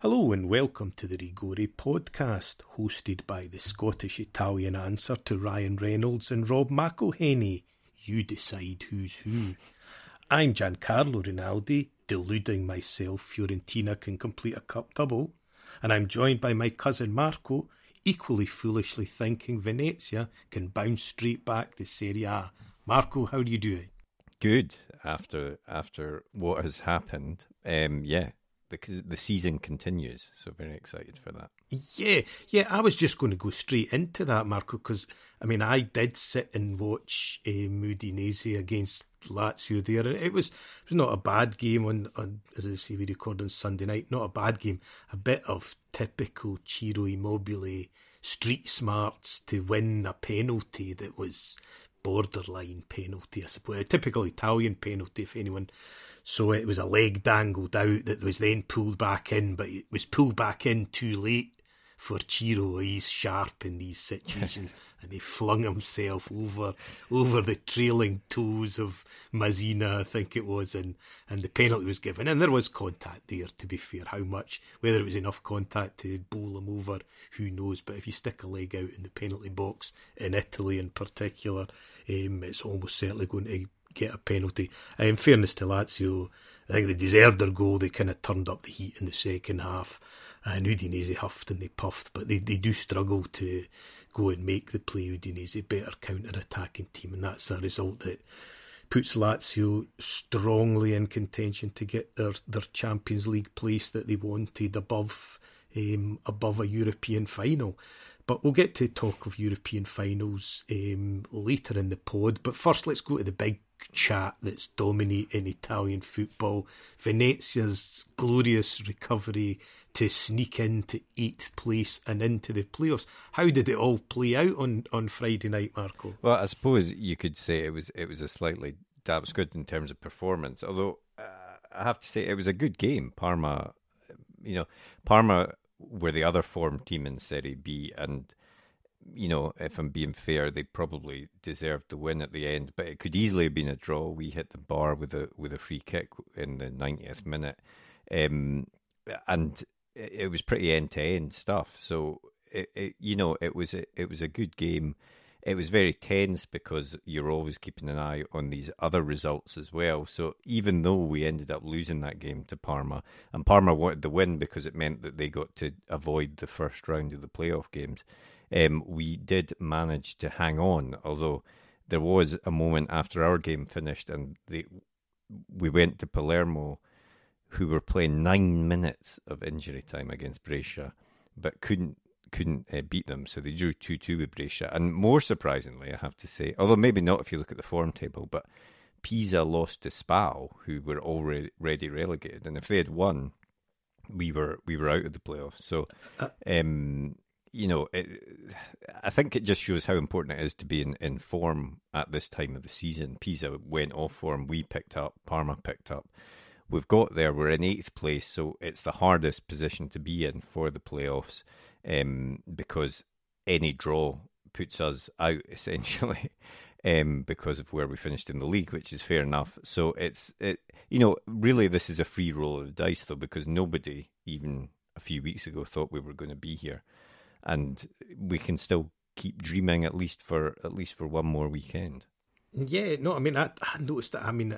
Hello and welcome to the Rigore podcast, hosted by the Scottish Italian answer to Ryan Reynolds and Rob McElhenney. You decide who's who. I'm Giancarlo Rinaldi, deluding myself Fiorentina can complete a cup double, and I'm joined by my cousin Marco, equally foolishly thinking Venezia can bounce straight back to Serie A. Marco, how are you doing? Good after after what has happened. Um, yeah, the the season continues, so very excited for that. Yeah, yeah. I was just going to go straight into that, Marco, because I mean, I did sit and watch uh, Udinese against Lazio there, and it was it was not a bad game. On, on as I say, we record on Sunday night. Not a bad game. A bit of typical Ciro Immobile street smarts to win a penalty that was borderline penalty, I suppose. A typical Italian penalty, if anyone so it was a leg dangled out that was then pulled back in, but it was pulled back in too late for Ciro. He's sharp in these situations, and he flung himself over over the trailing toes of Masina, I think it was, and and the penalty was given. And there was contact there. To be fair, how much, whether it was enough contact to bowl him over, who knows? But if you stick a leg out in the penalty box in Italy, in particular, um, it's almost certainly going to get a penalty. In fairness to Lazio, I think they deserved their goal. They kind of turned up the heat in the second half. And Udinese huffed and they puffed, but they, they do struggle to go and make the play Udinese a better counter attacking team, and that's a result that puts Lazio strongly in contention to get their, their Champions League place that they wanted above um, above a European final. But we'll get to talk of European finals um, later in the pod. But first, let's go to the big chat that's dominating Italian football. Venezia's glorious recovery to sneak into eighth place and into the playoffs. How did it all play out on, on Friday night, Marco? Well, I suppose you could say it was it was a slightly was good in terms of performance. Although uh, I have to say it was a good game. Parma, you know, Parma were the other form team in Serie B, and you know, if I'm being fair, they probably deserved the win at the end. But it could easily have been a draw. We hit the bar with a with a free kick in the 90th minute, um, and it was pretty end to end stuff. So it, it, you know, it was a, it was a good game. It was very tense because you're always keeping an eye on these other results as well. So even though we ended up losing that game to Parma, and Parma wanted the win because it meant that they got to avoid the first round of the playoff games, um, we did manage to hang on. Although there was a moment after our game finished and they, we went to Palermo, who were playing nine minutes of injury time against Brescia, but couldn't couldn't uh, beat them, so they drew 2 2 with Brescia. And more surprisingly, I have to say, although maybe not if you look at the form table, but Pisa lost to Spal, who were already relegated. And if they had won, we were we were out of the playoffs. So, uh, um, you know, it, I think it just shows how important it is to be in, in form at this time of the season. Pisa went off form, we picked up, Parma picked up. We've got there, we're in eighth place, so it's the hardest position to be in for the playoffs um, because any draw puts us out essentially. Um, because of where we finished in the league, which is fair enough. So it's it, you know, really this is a free roll of the dice though, because nobody even a few weeks ago thought we were going to be here, and we can still keep dreaming at least for at least for one more weekend. Yeah, no, I mean, I, I noticed that. I mean,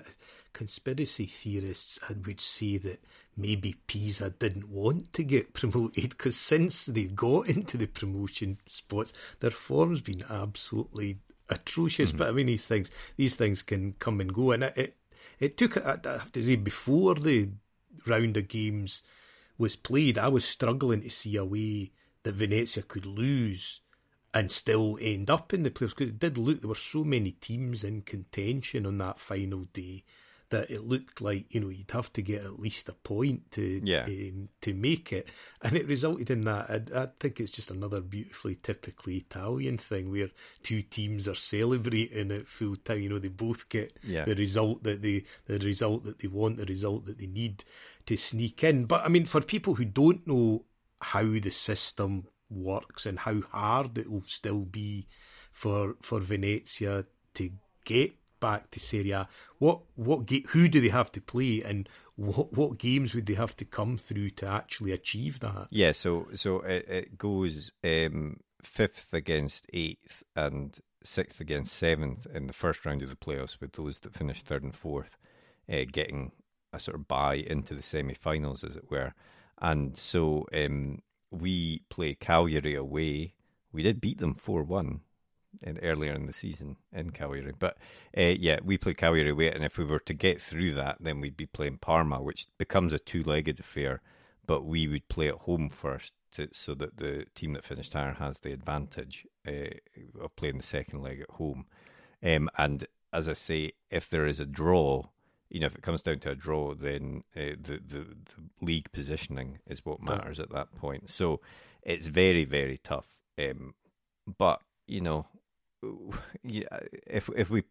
conspiracy theorists would say that maybe Pisa didn't want to get promoted because since they got into the promotion spots, their form's been absolutely atrocious. Mm-hmm. But I mean, these things, these things can come and go, and it it, it took. I have to say, before the round of games was played, I was struggling to see a way that Venezia could lose and still end up in the playoffs because it did look there were so many teams in contention on that final day that it looked like you know you'd have to get at least a point to yeah. um, to make it, and it resulted in that. I, I, think it's just another beautifully typically Italian thing where two teams are celebrating at full time. You know, they both get yeah. the result that they the result that they want, the result that they need to sneak in. But I mean, for people who don't know how the system works and how hard it will still be for for Venezia to get back to Serie A. What what who do they have to play, and what what games would they have to come through to actually achieve that? Yeah, so so it, it goes um, fifth against eighth and sixth against seventh in the first round of the playoffs, with those that finished third and fourth uh, getting a sort of buy into the semi-finals, as it were. And so um, we play Cagliari away. We did beat them four one in, earlier in the season in Cagliari. But uh, yeah, we play Cagliari away, and if we were to get through that, then we'd be playing Parma, which becomes a two-legged affair. But we would play at home first, to, so that the team that finished higher has the advantage uh, of playing the second leg at home. Um, and as I say, if there is a draw, you know, if it comes down to a draw, then uh, the, the, the league positioning is what matters at that point. So it's very very tough. Um, but you know, yeah, if if we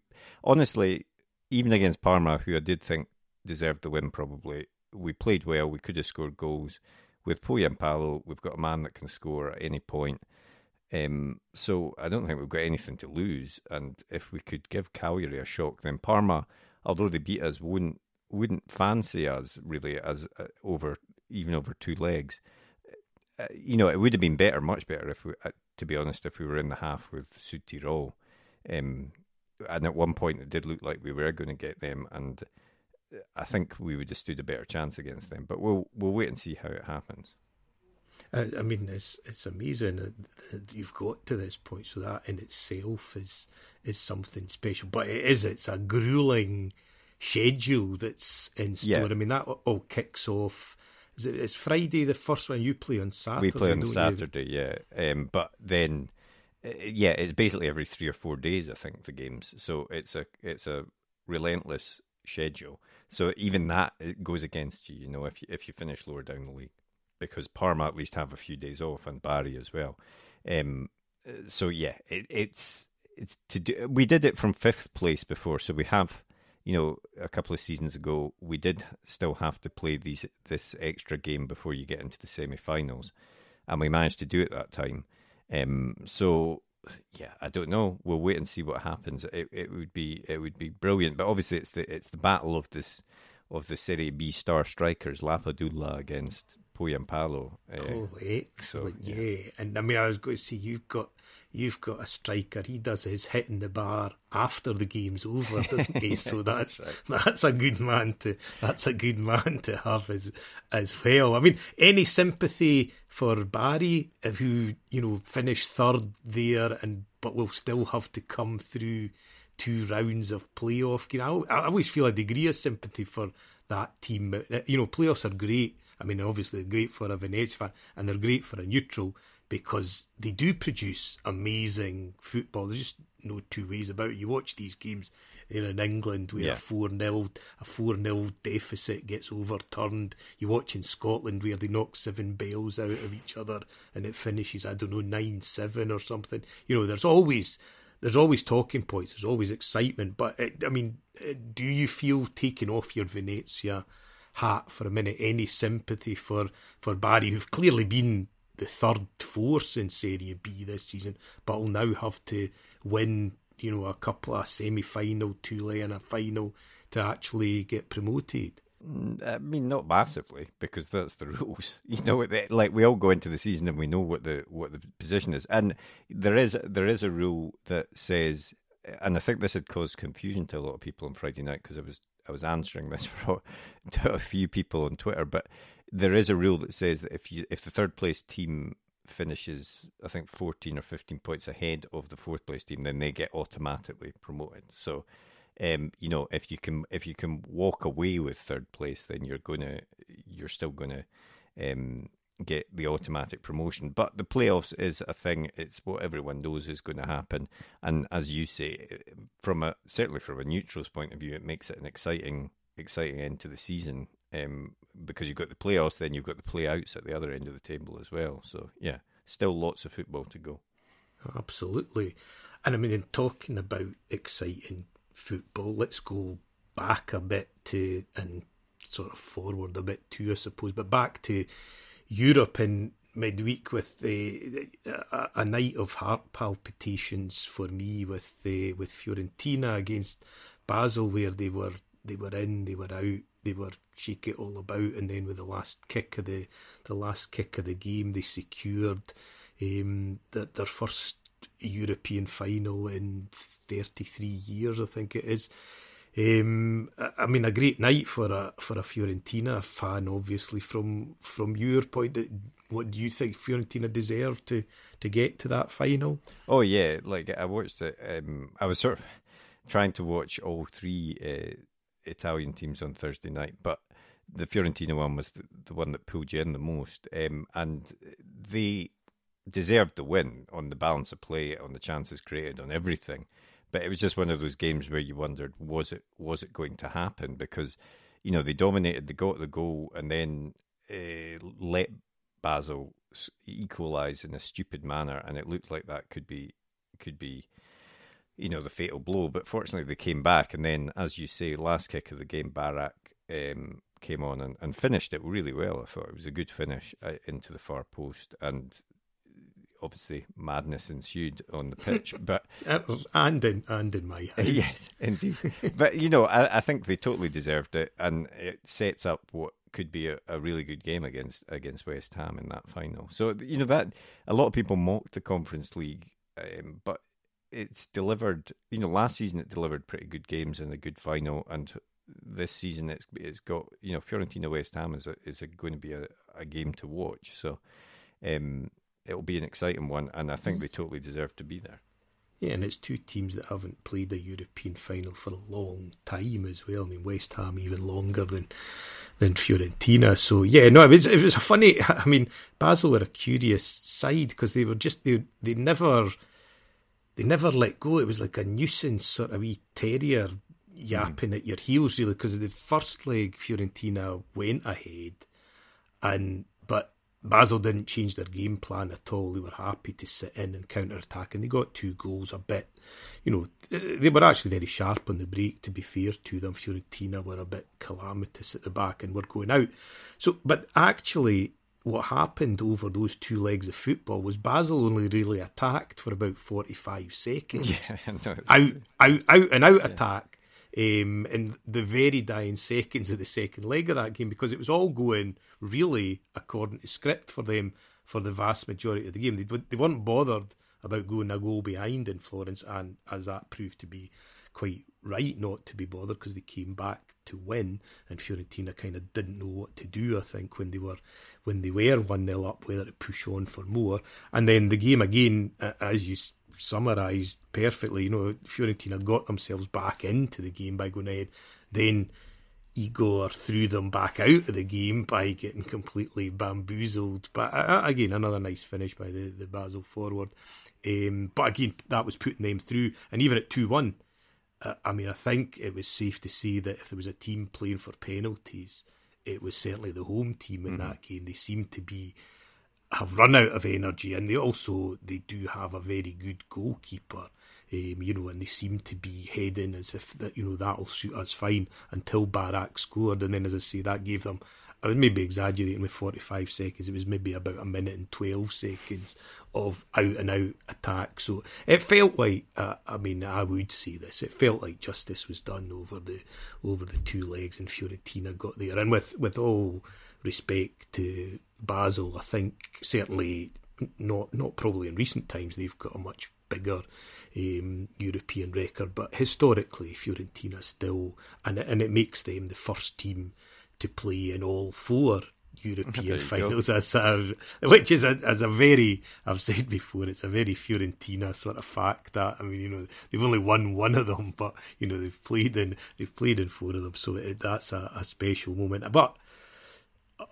honestly, even against Parma, who I did think deserved the win, probably we played well. We could have scored goals with Pohjanpalo. We've got a man that can score at any point. Um, so I don't think we've got anything to lose. And if we could give Cagliari a shock, then Parma, although they beat us, wouldn't wouldn't fancy us really as uh, over even over two legs. Uh, you know, it would have been better, much better, if we, uh, to be honest, if we were in the half with Südtirol. Um, and at one point, it did look like we were going to get them, and I think we would have stood a better chance against them. But we'll we'll wait and see how it happens. I, I mean, it's it's amazing that you've got to this point. So that in itself is is something special. But it is. It's a grueling schedule that's in store. Yeah. I mean, that all kicks off is it, it's Friday the first one you play on Saturday. We play on Saturday, you? yeah. Um, but then, uh, yeah, it's basically every three or four days. I think the games. So it's a it's a relentless schedule. So even that it goes against you. You know, if you, if you finish lower down the league, because Parma at least have a few days off and Bari as well. Um, so yeah, it, it's it's to do. We did it from fifth place before, so we have you know, a couple of seasons ago, we did still have to play these this extra game before you get into the semi-finals, and we managed to do it that time. Um, so yeah, I don't know. We'll wait and see what happens. It, it would be it would be brilliant, but obviously it's the it's the battle of this of the Serie B star strikers, Lapadula against Pohjanpalo. Uh, oh, excellent! So, yeah. yeah. and I mean, I was going to say you've got you've got a striker. He does his hitting the bar after the game's over, doesn't he? so that's that's a good man to that's a good man to have as as well. I mean, any sympathy for Bari, who you know finished third there, and but will still have to come through two rounds of playoff. You know, I, I always feel a degree of sympathy for that team. You know, playoffs are great. I mean, obviously, they're great for a Venezia fan, and they're great for a neutral because they do produce amazing football. There's just no two ways about it. You watch these games in England where yeah. a four 0 a four 0 deficit gets overturned. You watch in Scotland where they knock seven bales out of each other and it finishes I don't know nine seven or something. You know, there's always there's always talking points. There's always excitement. But it, I mean, do you feel taking off your Venezia hat for a minute any sympathy for for Bari, who've clearly been the third force in Serie B this season, but will now have to win, you know, a couple of semi-final, two leg and a final to actually get promoted. I mean, not massively, because that's the rules. You know, like we all go into the season and we know what the what the position is, and there is there is a rule that says, and I think this had caused confusion to a lot of people on Friday night because I was I was answering this for to a few people on Twitter, but there is a rule that says that if you if the third place team finishes, I think fourteen or fifteen points ahead of the fourth place team, then they get automatically promoted. So, um, you know, if you can if you can walk away with third place, then you're gonna you're still gonna um, get the automatic promotion. But the playoffs is a thing; it's what everyone knows is going to happen. And as you say, from a certainly from a neutral's point of view, it makes it an exciting exciting end to the season um, because you've got the playoffs, then you've got the playouts at the other end of the table as well. So yeah, still lots of football to go. Absolutely, and I mean, in talking about exciting football, let's go back a bit to and sort of forward a bit too, I suppose, but back to Europe in midweek with the a, a night of heart palpitations for me with the with Fiorentina against Basel, where they were they were in, they were out they were shake it all about, and then with the last kick of the the last kick of the game, they secured um, the, their first European final in 33 years, I think it is. Um, I mean, a great night for a for a Fiorentina fan, obviously. From from your point, what do you think Fiorentina deserved to to get to that final? Oh yeah, like I watched it. Um, I was sort of trying to watch all three uh, Italian teams on Thursday night, but the Fiorentina one was the, the one that pulled you in the most, um, and they deserved the win on the balance of play, on the chances created, on everything. But it was just one of those games where you wondered was it was it going to happen because you know they dominated, they got the goal, and then uh, let Basel equalise in a stupid manner, and it looked like that could be could be you know the fatal blow. But fortunately, they came back, and then as you say, last kick of the game, Barak um, came on and, and finished it really well. I thought it was a good finish uh, into the far post, and obviously madness ensued on the pitch, but and in and in my house. yes, indeed. but you know, I, I, think they totally deserved it, and it sets up what could be a, a, really good game against against West Ham in that final. So you know that a lot of people mocked the Conference League, um, but it's delivered. You know, last season it delivered pretty good games and a good final, and this season it's it's got you know Fiorentina West Ham is a, is a, going to be a, a game to watch. So. Um, it'll be an exciting one, and I think they totally deserve to be there. Yeah, and it's two teams that haven't played a European final for a long time as well. I mean, West Ham even longer than than Fiorentina. So yeah, no, it was it was a funny. I mean, Basel were a curious side because they were just they they never they never let go. It was like a nuisance sort of wee terrier yapping mm. at your heels really because the first leg Fiorentina went ahead and but Basel didn't change their game plan at all. They were happy to sit in and counter attack, and they got two goals. A bit, you know, they were actually very sharp on the break. To be fair to them, Fiorentina were a bit calamitous at the back and were going out. So, but actually, what happened over those two legs of football was Basel only really attacked for about forty-five seconds. Yeah, no, out, out, out, and out yeah. attack um, in the very dying seconds of the second leg of that game because it was all going really according to script for them for the vast majority of the game. They, they weren't bothered about going a goal behind in Florence, and as that proved to be quite right not to be bothered because they came back to win, and Fiorentina kind of didn't know what to do. I think when they were when they were one 0 up, whether to push on for more, and then the game again, as you summarised perfectly. You know, Fiorentina got themselves back into the game by going ahead. Then Igor threw them back out of the game by getting completely bamboozled. But uh, again, another nice finish by the, the Basel forward. Um, but again, that was putting them through. And even at 2 1, uh, I mean, I think it was safe to say that if there was a team playing for penalties, it was certainly the home team in mm-hmm. that game. They seemed to be have run out of energy, and they also they do have a very good goalkeeper. Um, you know, and they seem to be heading as if that you know that'll suit us fine until Barak scored, and then as I say, that gave them. I was maybe exaggerating with 45 seconds. It was maybe about a minute and 12 seconds of out and out attack. So it felt like, uh, I mean, I would say this. It felt like justice was done over the over the two legs, and Fiorentina got there. And with with all respect to Basel, I think certainly not not probably in recent times they've got a much bigger um, European record, but historically Fiorentina still and and it makes them the first team to play in all four European finals, as a, which is a, as a very I've said before, it's a very Fiorentina sort of fact that I mean you know they've only won one of them, but you know they've played in they've played in four of them, so it, that's a, a special moment. But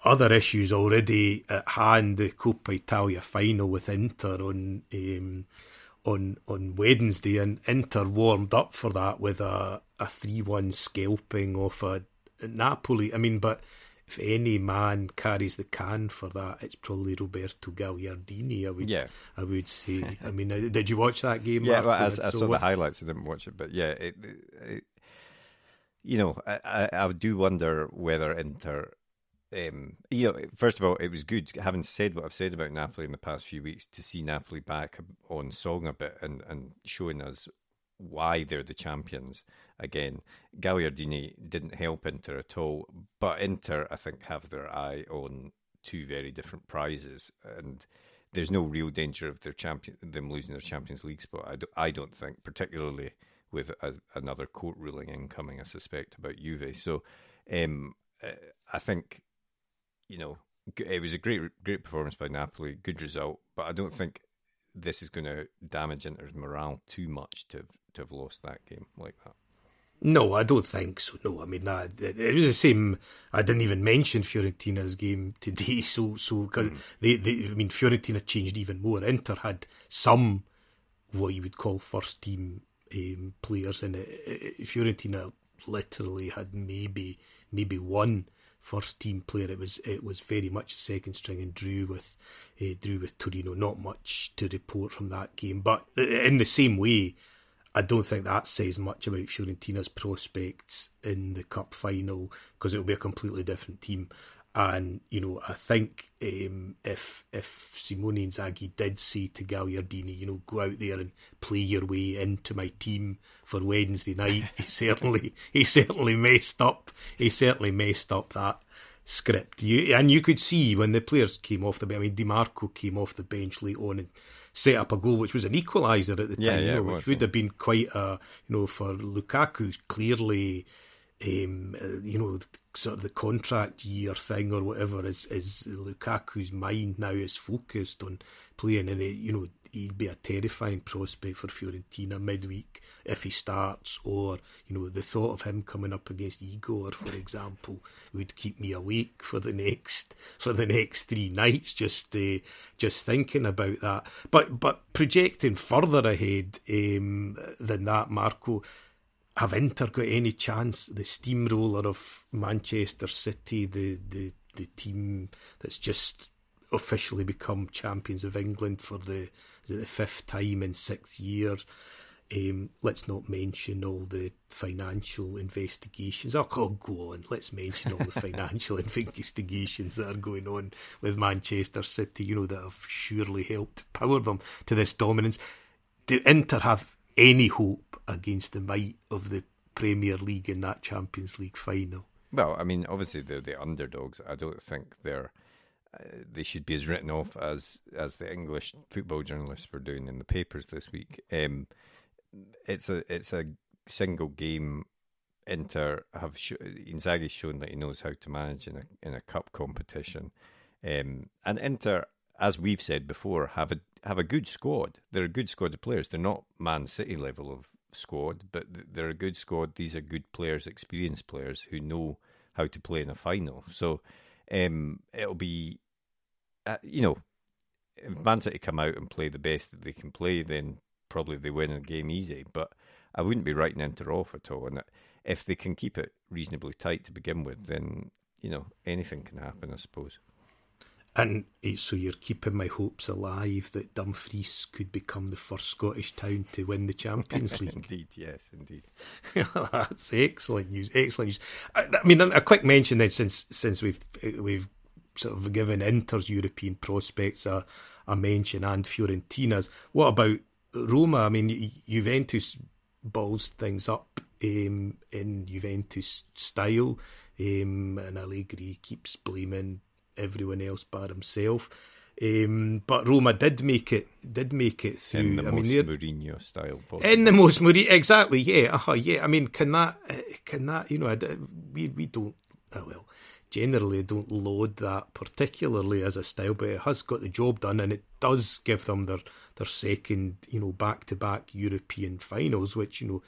other issues already at hand. The Coppa Italia final with Inter on um, on on Wednesday, and Inter warmed up for that with a a three one scalping of a Napoli. I mean, but if any man carries the can for that, it's probably Roberto Gagliardini. I would, yeah. I would say. I mean, uh, did you watch that game? Yeah, well, I, I saw the highlights. I didn't watch it, but yeah, it, it, you know, I, I, I do wonder whether Inter um, you know, first of all, it was good having said what I've said about Napoli in the past few weeks to see Napoli back on song a bit and, and showing us why they're the champions. Again, Gagliardini didn't help Inter at all, but Inter, I think, have their eye on two very different prizes, and there's no real danger of their champion them losing their Champions League spot. I, do, I don't think, particularly with a, another court ruling incoming, I suspect about Juve. So, um, I think, you know, it was a great great performance by Napoli, good result, but I don't think this is going to damage Inter's morale too much to have, to have lost that game like that. No, I don't think so. No, I mean that it was the same. I didn't even mention Fiorentina's game today. So, so because mm. they, they, I mean, Fiorentina changed even more. Inter had some what you would call first team um, players and. Fiorentina literally had maybe maybe one first team player. It was it was very much a second string and drew with uh, drew with Torino. Not much to report from that game, but in the same way, I don't think that says much about Fiorentina's prospects in the cup final because it'll be a completely different team. And you know, I think um, if if Simone Inzaghi did say to Gagliardini, you know, go out there and play your way into my team for Wednesday night, he certainly he certainly messed up. He certainly messed up that script. You, and you could see when the players came off the bench. I mean, Dimarco came off the bench late on and set up a goal, which was an equaliser at the time, yeah, you know, which would have been quite a, you know, for Lukaku, clearly, um, you know, sort of the contract year thing or whatever is, is Lukaku's mind now is focused on playing, and you know, he'd be a terrifying prospect for Fiorentina midweek if he starts, or you know the thought of him coming up against Igor, for example, would keep me awake for the next for the next three nights. Just uh, just thinking about that, but but projecting further ahead um, than that, Marco. Have Inter got any chance? The steamroller of Manchester City, the the the team that's just officially become champions of England for the the fifth time in six years. Um, let's not mention all the financial investigations. Oh, God, go on. Let's mention all the financial investigations that are going on with Manchester City, you know, that have surely helped power them to this dominance. Do Inter have any hope against the might of the Premier League in that Champions League final? Well, I mean, obviously they're the underdogs. I don't think they're uh, they should be as written off as as the English football journalists were doing in the papers this week. Um, it's a it's a single game. Inter have sh- shown that he knows how to manage in a in a cup competition, um, and Inter, as we've said before, have a have a good squad. They're a good squad of players. They're not Man City level of squad, but they're a good squad. These are good players, experienced players who know how to play in a final. So um, it'll be, uh, you know, if Man City come out and play the best that they can play, then probably they win a game easy. But I wouldn't be writing Inter off at all. And if they can keep it reasonably tight to begin with, then you know anything can happen, I suppose. And so you're keeping my hopes alive that Dumfries could become the first Scottish town to win the Champions League. indeed, yes, indeed. That's excellent news. Excellent news. I, I, mean, a quick mention then, since since we've we've sort of given Inter's European prospects a, a mention and Fiorentina's. What about Roma? I mean, Juventus balls things up um, in Juventus style, um, and Allegri keeps blaming everyone else but himself. Um, but Roma did make it. Did make it through. In the I most mean, Mourinho style. Possible. In the most Mourinho, exactly. Yeah. Uh-huh, yeah. I mean, can that? Can that? You know, we we don't. Oh well, generally don't load that particularly as a style, but it has got the job done, and it does give them their their second, you know, back to back European finals, which you know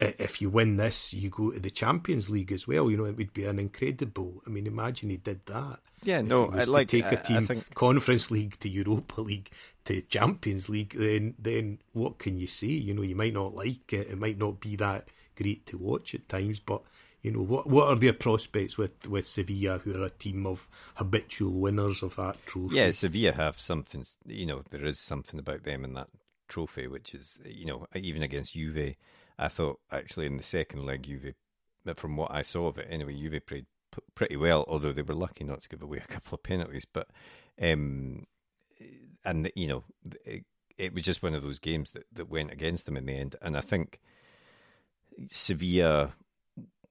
if you win this, you go to the Champions League as well. You know, it would be an incredible. I mean, imagine he did that. Yeah, no, I'd like to take a team think... Conference League to Europa League to Champions League. Then, then what can you say? You know, you might not like it. It might not be that great to watch at times, but you know, what what are their prospects with with Sevilla, who are a team of habitual winners of that trophy? Yeah, Sevilla have something. You know, there is something about them in that trophy, which is you know even against Juve I thought actually in the second leg, Juve, from what I saw of it anyway, Juve played p- pretty well, although they were lucky not to give away a couple of penalties. But um, and you know, it was just one of those games that, that went against them in the end. And I think Sevilla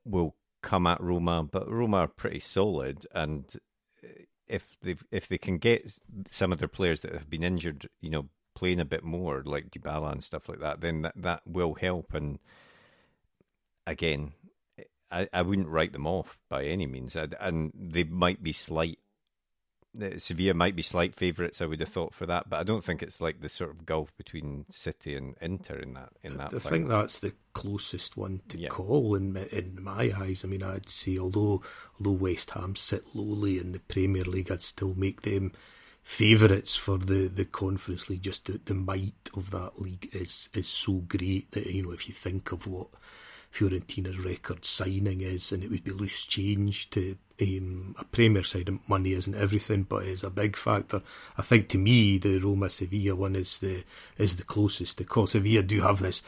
will come at Roma, but Roma are pretty solid, and if they if they can get some of their players that have been injured, you know, playing a bit more like Dybala and stuff like that, then that, that will help. And again, I, I wouldn't write them off by any means, and they might be slight uh, Sevilla might be slight favourites. I would have thought for that, but I don't think it's like the sort of gulf between City and Inter in that. In that, I think that's the closest one to yeah. call in in my eyes. I mean, I'd say although although West Ham sit lowly in the Premier League, I'd still make them favourites for the, the Conference League. Just the, the might of that league is is so great that you know if you think of what Fiorentina's record signing is, and it would be loose change to um, a Premier side. Money isn't everything, but it's a big factor. I think to me, the Roma Sevilla one is the is the closest because Sevilla do have this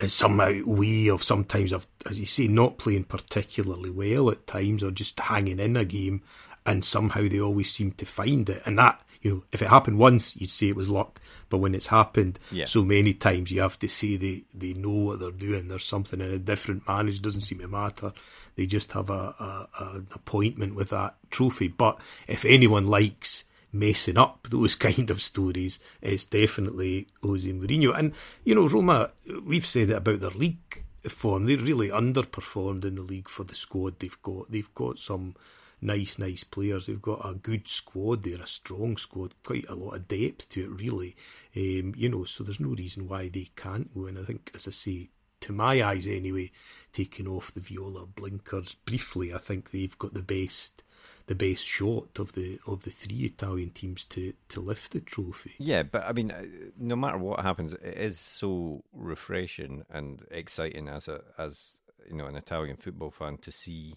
is somehow way of sometimes of as you say not playing particularly well at times or just hanging in a game and somehow they always seem to find it and that you know, if it happened once, you'd say it was luck. But when it's happened yeah. so many times, you have to say they, they know what they're doing. There's something in a different manage doesn't seem to matter. They just have a, a, a, an appointment with that trophy. But if anyone likes messing up those kind of stories, it's definitely Jose Mourinho. And you know, Roma, we've said it about their league form. They really underperformed in the league for the squad they've got. They've got some nice, nice players. They've got a good squad. They're a strong squad, quite a lot of depth to it, really. Um, you know, so there's no reason why they can't win. I think, as I say, to my eyes anyway, taking off the Viola blinkers briefly, I think they've got the best the best shot of the of the three Italian teams to to lift the trophy. Yeah, but I mean, uh, no matter what happens, it is so refreshing and exciting as a as you know an Italian football fan to see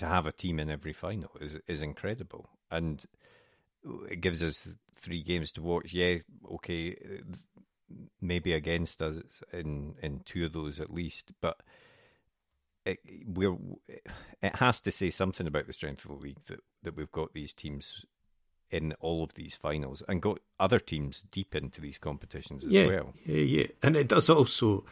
to have a team in every final is is incredible, and it gives us three games to watch. Yeah, okay, maybe against us in in two of those at least, but it, we're it has to say something about the strength of the league that that we've got these teams in all of these finals and got other teams deep into these competitions as yeah, well. Yeah, yeah, and it does also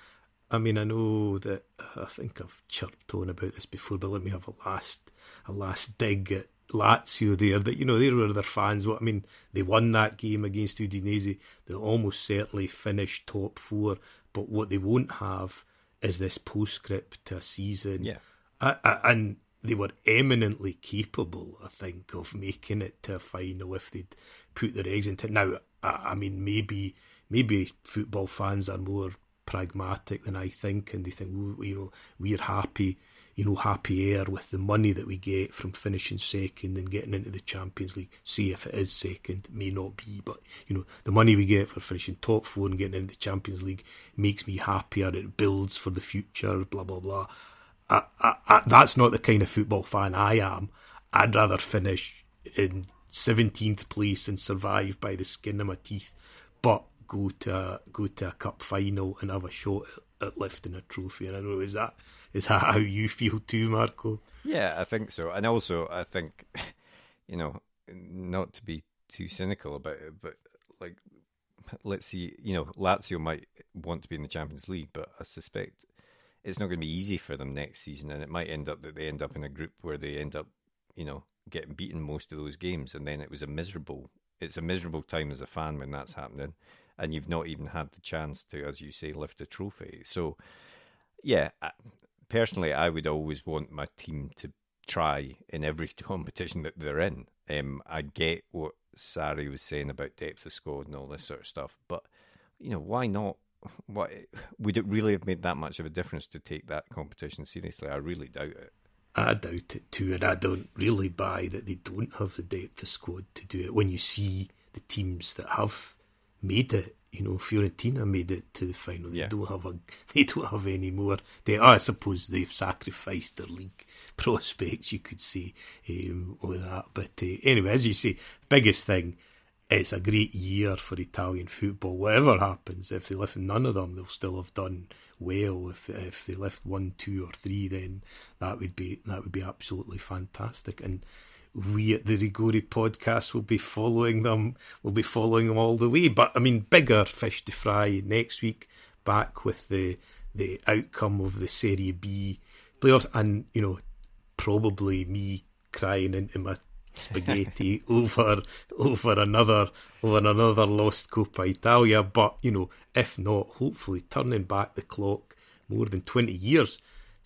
I mean, I know that uh, I think I've chirped on about this before, but let me have a last a last dig at Lazio there. That you know they were their fans. What I mean, they won that game against Udinese. They'll almost certainly finish top four. But what they won't have is this postscript to a season. Yeah, I, I, and they were eminently capable, I think, of making it to a final if they'd put their eggs into. It. Now, I, I mean, maybe maybe football fans are more pragmatic than I think, and they think, you know, we're happy, you know, happy air with the money that we get from finishing second and getting into the Champions League. See if it is second, may not be, but you know, the money we get for finishing top four and getting into the Champions League makes me happier. It builds for the future. Blah blah blah. I, I, I, that's not the kind of football fan I am. I'd rather finish in 17th place and survive by the skin of my teeth. But go to a, go to a cup final and have a shot at, at lifting a trophy. And I know is that is that how you feel too, Marco? Yeah, I think so. And also, I think you know, not to be too cynical about it, but like let's see, you know, Lazio might want to be in the Champions League, but I suspect it's not going to be easy for them next season, and it might end up that they end up in a group where they end up, you know, getting beaten most of those games, and then it was a miserable. It's a miserable time as a fan when that's happening, and you've not even had the chance to, as you say, lift a trophy. So, yeah, personally, I would always want my team to try in every competition that they're in. Um, I get what Sarri was saying about depth of squad and all this sort of stuff, but you know, why not? What would it really have made that much of a difference to take that competition seriously? I really doubt it. I doubt it too, and I don't really buy that they don't have the depth of squad to do it. When you see the teams that have made it. You know, Fiorentina made it to the final. They yeah. don't have a, they don't have any more. They, are, I suppose, they've sacrificed their league prospects. You could say um, with that. But uh, anyway, as you say, biggest thing. It's a great year for Italian football. Whatever happens, if they lift none of them, they'll still have done well. If if they lift one, two, or three, then that would be that would be absolutely fantastic. And we at the Rigore podcast will be following them. We'll be following them all the way. But I mean, bigger fish to fry next week. Back with the the outcome of the Serie B playoffs, and you know, probably me crying into my spaghetti over over another over another lost Coppa Italia. But you know, if not, hopefully turning back the clock more than twenty years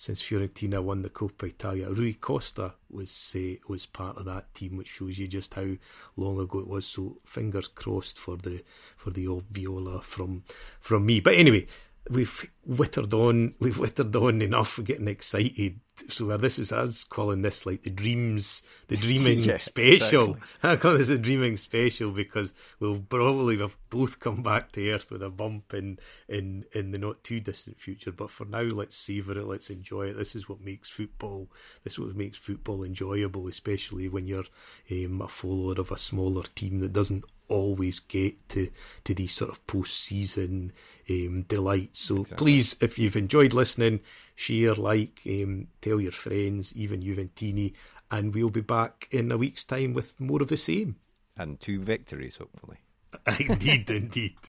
since Fiorentina won the Coppa Italia. Rui Costa was uh, was part of that team, which shows you just how long ago it was. So fingers crossed for the for the old Viola from from me. But anyway, we've wittered on. We've wittered on enough. We're getting excited. So this is I was calling this like the dreams, the dreaming yeah, special. Exactly. I call this a dreaming special because we'll probably have both come back to earth with a bump in in in the not too distant future. But for now, let's savor it. Let's enjoy it. This is what makes football. This is what makes football enjoyable, especially when you're um, a follower of a smaller team that doesn't always get to to these sort of post season um, delights. So exactly. please, if you've enjoyed listening, share, like, um, tell your friends, even Juventini, and we'll be back in a week's time with more of the same. And two victories, hopefully. indeed, indeed.